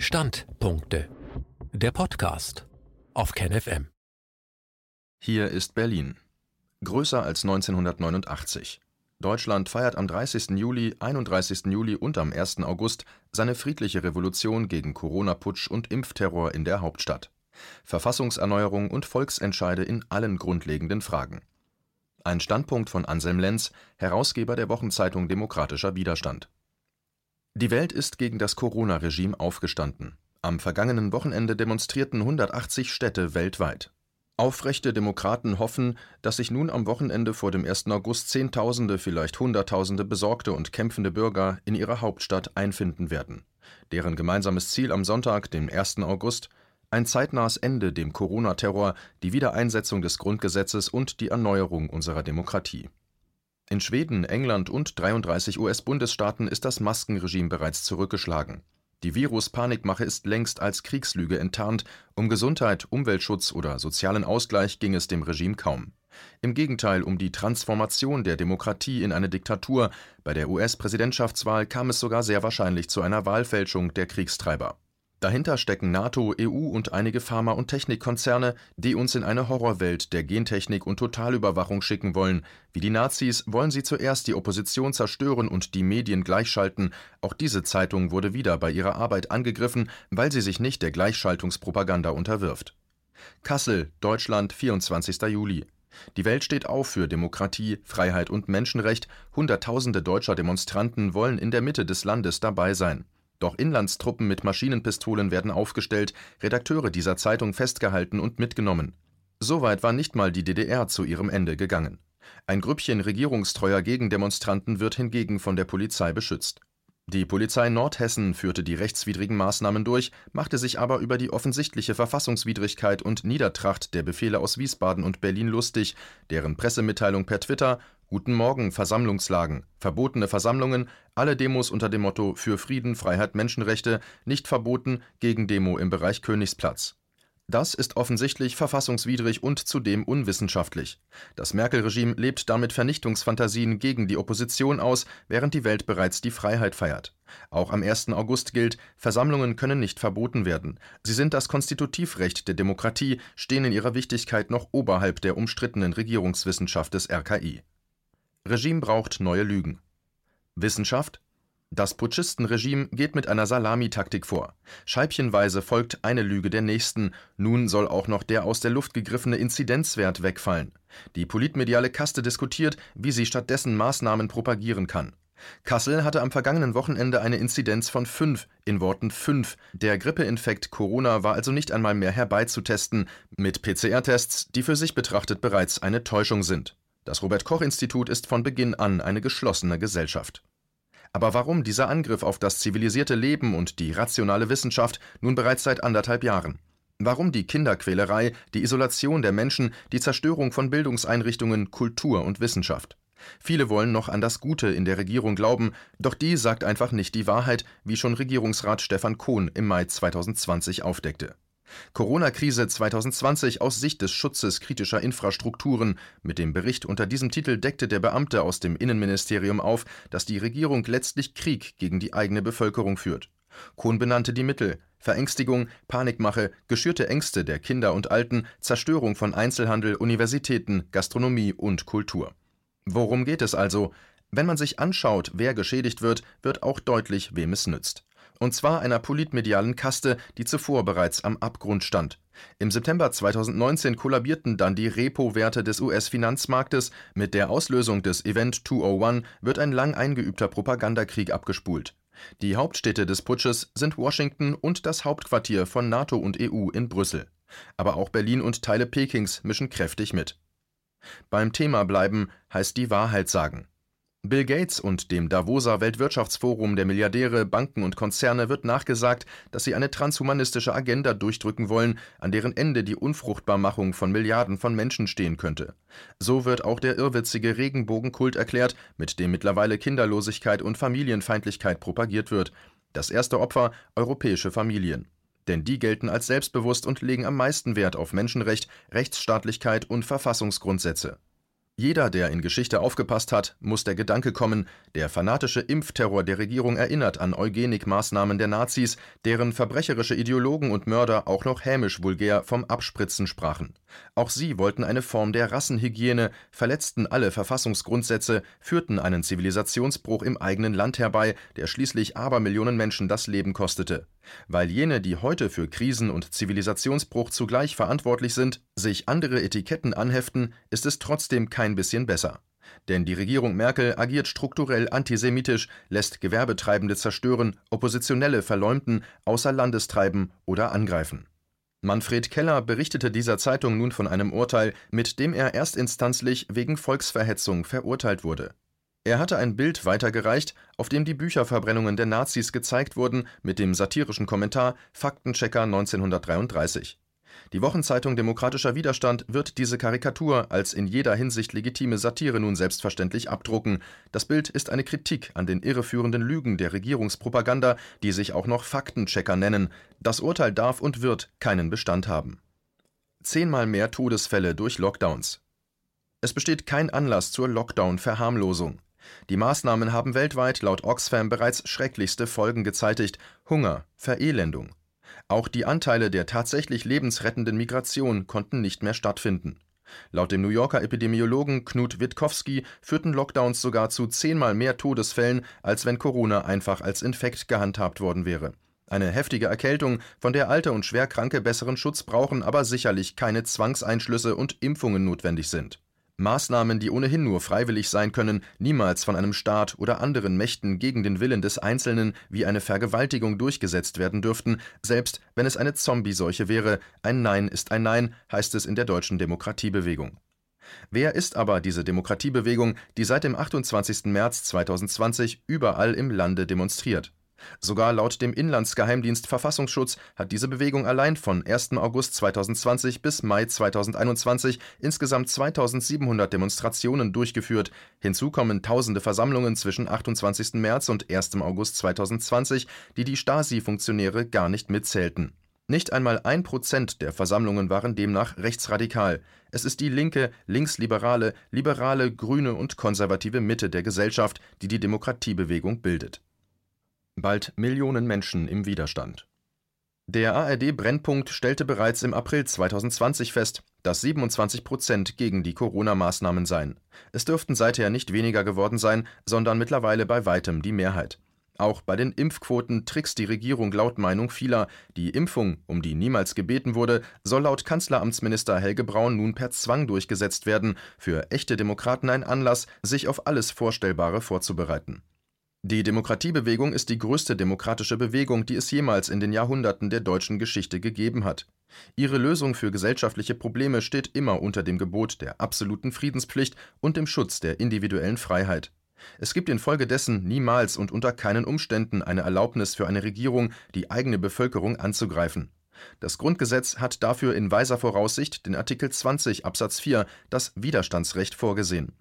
Standpunkte. Der Podcast auf KenFM. Hier ist Berlin. Größer als 1989. Deutschland feiert am 30. Juli, 31. Juli und am 1. August seine friedliche Revolution gegen Corona-Putsch und Impfterror in der Hauptstadt. Verfassungserneuerung und Volksentscheide in allen grundlegenden Fragen. Ein Standpunkt von Anselm Lenz, Herausgeber der Wochenzeitung Demokratischer Widerstand. Die Welt ist gegen das Corona-Regime aufgestanden. Am vergangenen Wochenende demonstrierten 180 Städte weltweit. Aufrechte Demokraten hoffen, dass sich nun am Wochenende vor dem 1. August Zehntausende, vielleicht Hunderttausende besorgte und kämpfende Bürger in ihrer Hauptstadt einfinden werden. Deren gemeinsames Ziel am Sonntag, dem 1. August, ein zeitnahes Ende dem Corona-Terror, die Wiedereinsetzung des Grundgesetzes und die Erneuerung unserer Demokratie. In Schweden, England und 33 US-Bundesstaaten ist das Maskenregime bereits zurückgeschlagen. Die Virus-Panikmache ist längst als Kriegslüge enttarnt, um Gesundheit, Umweltschutz oder sozialen Ausgleich ging es dem Regime kaum. Im Gegenteil, um die Transformation der Demokratie in eine Diktatur, bei der US-Präsidentschaftswahl kam es sogar sehr wahrscheinlich zu einer Wahlfälschung der Kriegstreiber. Dahinter stecken NATO, EU und einige Pharma- und Technikkonzerne, die uns in eine Horrorwelt der Gentechnik und Totalüberwachung schicken wollen. Wie die Nazis wollen sie zuerst die Opposition zerstören und die Medien gleichschalten. Auch diese Zeitung wurde wieder bei ihrer Arbeit angegriffen, weil sie sich nicht der Gleichschaltungspropaganda unterwirft. Kassel, Deutschland, 24. Juli. Die Welt steht auf für Demokratie, Freiheit und Menschenrecht. Hunderttausende deutscher Demonstranten wollen in der Mitte des Landes dabei sein. Doch Inlandstruppen mit Maschinenpistolen werden aufgestellt, Redakteure dieser Zeitung festgehalten und mitgenommen. Soweit war nicht mal die DDR zu ihrem Ende gegangen. Ein Grüppchen regierungstreuer Gegendemonstranten wird hingegen von der Polizei beschützt. Die Polizei Nordhessen führte die rechtswidrigen Maßnahmen durch, machte sich aber über die offensichtliche Verfassungswidrigkeit und Niedertracht der Befehle aus Wiesbaden und Berlin lustig, deren Pressemitteilung per Twitter Guten Morgen Versammlungslagen, verbotene Versammlungen, alle Demos unter dem Motto Für Frieden, Freiheit, Menschenrechte, nicht verboten, Gegendemo im Bereich Königsplatz. Das ist offensichtlich verfassungswidrig und zudem unwissenschaftlich. Das Merkel-Regime lebt damit Vernichtungsfantasien gegen die Opposition aus, während die Welt bereits die Freiheit feiert. Auch am 1. August gilt, Versammlungen können nicht verboten werden. Sie sind das Konstitutivrecht der Demokratie, stehen in ihrer Wichtigkeit noch oberhalb der umstrittenen Regierungswissenschaft des RKI. Regime braucht neue Lügen. Wissenschaft das Putschisten-Regime geht mit einer Salamitaktik vor. Scheibchenweise folgt eine Lüge der nächsten. Nun soll auch noch der aus der Luft gegriffene Inzidenzwert wegfallen. Die politmediale Kaste diskutiert, wie sie stattdessen Maßnahmen propagieren kann. Kassel hatte am vergangenen Wochenende eine Inzidenz von 5, in Worten 5. Der Grippeinfekt Corona war also nicht einmal mehr herbeizutesten, mit PCR-Tests, die für sich betrachtet bereits eine Täuschung sind. Das Robert Koch Institut ist von Beginn an eine geschlossene Gesellschaft. Aber warum dieser Angriff auf das zivilisierte Leben und die rationale Wissenschaft nun bereits seit anderthalb Jahren? Warum die Kinderquälerei, die Isolation der Menschen, die Zerstörung von Bildungseinrichtungen, Kultur und Wissenschaft? Viele wollen noch an das Gute in der Regierung glauben, doch die sagt einfach nicht die Wahrheit, wie schon Regierungsrat Stefan Kohn im Mai 2020 aufdeckte. Corona-Krise 2020 aus Sicht des Schutzes kritischer Infrastrukturen. Mit dem Bericht unter diesem Titel deckte der Beamte aus dem Innenministerium auf, dass die Regierung letztlich Krieg gegen die eigene Bevölkerung führt. Kohn benannte die Mittel Verängstigung, Panikmache, geschürte Ängste der Kinder und Alten, Zerstörung von Einzelhandel, Universitäten, Gastronomie und Kultur. Worum geht es also? Wenn man sich anschaut, wer geschädigt wird, wird auch deutlich, wem es nützt. Und zwar einer politmedialen Kaste, die zuvor bereits am Abgrund stand. Im September 2019 kollabierten dann die Repo-Werte des US-Finanzmarktes. Mit der Auslösung des Event 201 wird ein lang eingeübter Propagandakrieg abgespult. Die Hauptstädte des Putsches sind Washington und das Hauptquartier von NATO und EU in Brüssel. Aber auch Berlin und Teile Pekings mischen kräftig mit. Beim Thema bleiben heißt die Wahrheit sagen. Bill Gates und dem Davoser Weltwirtschaftsforum der Milliardäre, Banken und Konzerne wird nachgesagt, dass sie eine transhumanistische Agenda durchdrücken wollen, an deren Ende die Unfruchtbarmachung von Milliarden von Menschen stehen könnte. So wird auch der irrwitzige Regenbogenkult erklärt, mit dem mittlerweile Kinderlosigkeit und Familienfeindlichkeit propagiert wird. Das erste Opfer europäische Familien. Denn die gelten als selbstbewusst und legen am meisten Wert auf Menschenrecht, Rechtsstaatlichkeit und Verfassungsgrundsätze. Jeder, der in Geschichte aufgepasst hat, muss der Gedanke kommen, der fanatische Impfterror der Regierung erinnert an Eugenikmaßnahmen der Nazis, deren verbrecherische Ideologen und Mörder auch noch hämisch vulgär vom Abspritzen sprachen. Auch sie wollten eine Form der Rassenhygiene, verletzten alle Verfassungsgrundsätze, führten einen Zivilisationsbruch im eigenen Land herbei, der schließlich Abermillionen Menschen das Leben kostete. Weil jene, die heute für Krisen und Zivilisationsbruch zugleich verantwortlich sind, sich andere Etiketten anheften, ist es trotzdem kein bisschen besser. Denn die Regierung Merkel agiert strukturell antisemitisch, lässt Gewerbetreibende zerstören, Oppositionelle verleumden, außer Landes treiben oder angreifen. Manfred Keller berichtete dieser Zeitung nun von einem Urteil, mit dem er erstinstanzlich wegen Volksverhetzung verurteilt wurde. Er hatte ein Bild weitergereicht, auf dem die Bücherverbrennungen der Nazis gezeigt wurden, mit dem satirischen Kommentar Faktenchecker 1933. Die Wochenzeitung Demokratischer Widerstand wird diese Karikatur als in jeder Hinsicht legitime Satire nun selbstverständlich abdrucken. Das Bild ist eine Kritik an den irreführenden Lügen der Regierungspropaganda, die sich auch noch Faktenchecker nennen. Das Urteil darf und wird keinen Bestand haben. Zehnmal mehr Todesfälle durch Lockdowns. Es besteht kein Anlass zur Lockdown-Verharmlosung. Die Maßnahmen haben weltweit laut Oxfam bereits schrecklichste Folgen gezeitigt: Hunger, Verelendung. Auch die Anteile der tatsächlich lebensrettenden Migration konnten nicht mehr stattfinden. Laut dem New Yorker Epidemiologen Knut Witkowski führten Lockdowns sogar zu zehnmal mehr Todesfällen, als wenn Corona einfach als Infekt gehandhabt worden wäre. Eine heftige Erkältung, von der alte und Schwerkranke besseren Schutz brauchen, aber sicherlich keine Zwangseinschlüsse und Impfungen notwendig sind. Maßnahmen, die ohnehin nur freiwillig sein können, niemals von einem Staat oder anderen Mächten gegen den Willen des Einzelnen wie eine Vergewaltigung durchgesetzt werden dürften, selbst wenn es eine Zombie-Seuche wäre. Ein Nein ist ein Nein, heißt es in der deutschen Demokratiebewegung. Wer ist aber diese Demokratiebewegung, die seit dem 28. März 2020 überall im Lande demonstriert? Sogar laut dem Inlandsgeheimdienst Verfassungsschutz hat diese Bewegung allein von 1. August 2020 bis Mai 2021 insgesamt 2700 Demonstrationen durchgeführt. Hinzu kommen tausende Versammlungen zwischen 28. März und 1. August 2020, die die Stasi-Funktionäre gar nicht mitzählten. Nicht einmal ein Prozent der Versammlungen waren demnach rechtsradikal. Es ist die linke, linksliberale, liberale, grüne und konservative Mitte der Gesellschaft, die die Demokratiebewegung bildet bald Millionen Menschen im Widerstand. Der ARD-Brennpunkt stellte bereits im April 2020 fest, dass 27 Prozent gegen die Corona-Maßnahmen seien. Es dürften seither nicht weniger geworden sein, sondern mittlerweile bei weitem die Mehrheit. Auch bei den Impfquoten trickst die Regierung laut Meinung vieler. Die Impfung, um die niemals gebeten wurde, soll laut Kanzleramtsminister Helge Braun nun per Zwang durchgesetzt werden. Für echte Demokraten ein Anlass, sich auf alles Vorstellbare vorzubereiten. Die Demokratiebewegung ist die größte demokratische Bewegung, die es jemals in den Jahrhunderten der deutschen Geschichte gegeben hat. Ihre Lösung für gesellschaftliche Probleme steht immer unter dem Gebot der absoluten Friedenspflicht und dem Schutz der individuellen Freiheit. Es gibt infolgedessen niemals und unter keinen Umständen eine Erlaubnis für eine Regierung, die eigene Bevölkerung anzugreifen. Das Grundgesetz hat dafür in weiser Voraussicht den Artikel 20 Absatz 4, das Widerstandsrecht, vorgesehen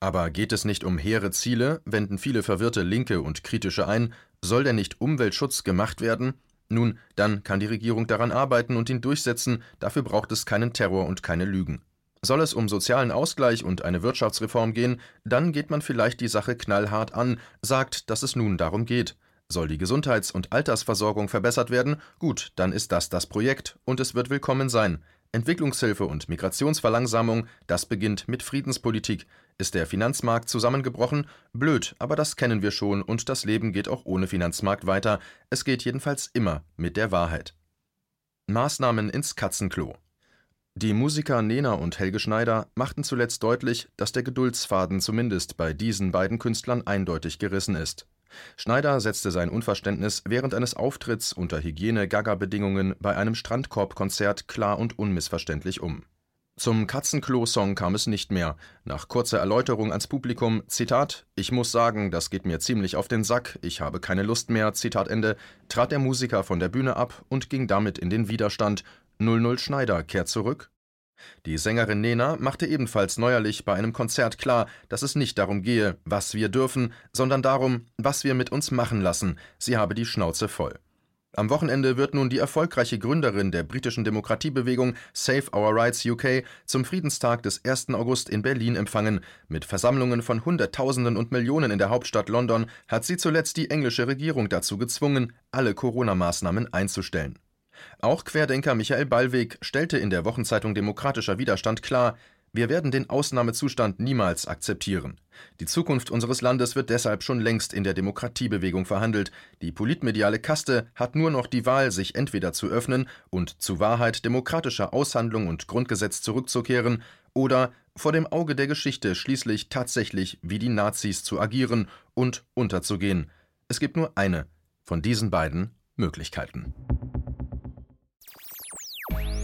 aber geht es nicht um hehre Ziele, wenden viele verwirrte Linke und Kritische ein, soll denn nicht Umweltschutz gemacht werden? Nun, dann kann die Regierung daran arbeiten und ihn durchsetzen, dafür braucht es keinen Terror und keine Lügen. Soll es um sozialen Ausgleich und eine Wirtschaftsreform gehen, dann geht man vielleicht die Sache knallhart an, sagt, dass es nun darum geht. Soll die Gesundheits- und Altersversorgung verbessert werden, gut, dann ist das das Projekt und es wird willkommen sein. Entwicklungshilfe und Migrationsverlangsamung, das beginnt mit Friedenspolitik. Ist der Finanzmarkt zusammengebrochen? Blöd, aber das kennen wir schon und das Leben geht auch ohne Finanzmarkt weiter. Es geht jedenfalls immer mit der Wahrheit. Maßnahmen ins Katzenklo. Die Musiker Nena und Helge Schneider machten zuletzt deutlich, dass der Geduldsfaden zumindest bei diesen beiden Künstlern eindeutig gerissen ist. Schneider setzte sein Unverständnis während eines Auftritts unter Hygiene-Gaga-Bedingungen bei einem Strandkorb-Konzert klar und unmissverständlich um. Zum Katzenklo-Song kam es nicht mehr. Nach kurzer Erläuterung ans Publikum, Zitat, ich muss sagen, das geht mir ziemlich auf den Sack, ich habe keine Lust mehr, Zitat Ende, trat der Musiker von der Bühne ab und ging damit in den Widerstand. 00 Schneider kehrt zurück, die Sängerin Nena machte ebenfalls neuerlich bei einem Konzert klar, dass es nicht darum gehe, was wir dürfen, sondern darum, was wir mit uns machen lassen, sie habe die Schnauze voll. Am Wochenende wird nun die erfolgreiche Gründerin der britischen Demokratiebewegung Save Our Rights UK zum Friedenstag des 1. August in Berlin empfangen. Mit Versammlungen von Hunderttausenden und Millionen in der Hauptstadt London hat sie zuletzt die englische Regierung dazu gezwungen, alle Corona-Maßnahmen einzustellen. Auch Querdenker Michael Ballweg stellte in der Wochenzeitung Demokratischer Widerstand klar, wir werden den Ausnahmezustand niemals akzeptieren. Die Zukunft unseres Landes wird deshalb schon längst in der Demokratiebewegung verhandelt. Die politmediale Kaste hat nur noch die Wahl, sich entweder zu öffnen und zu Wahrheit demokratischer Aushandlung und Grundgesetz zurückzukehren oder vor dem Auge der Geschichte schließlich tatsächlich wie die Nazis zu agieren und unterzugehen. Es gibt nur eine von diesen beiden Möglichkeiten.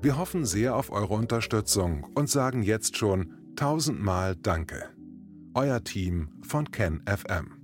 Wir hoffen sehr auf eure Unterstützung und sagen jetzt schon tausendmal Danke. Euer Team von KenFM.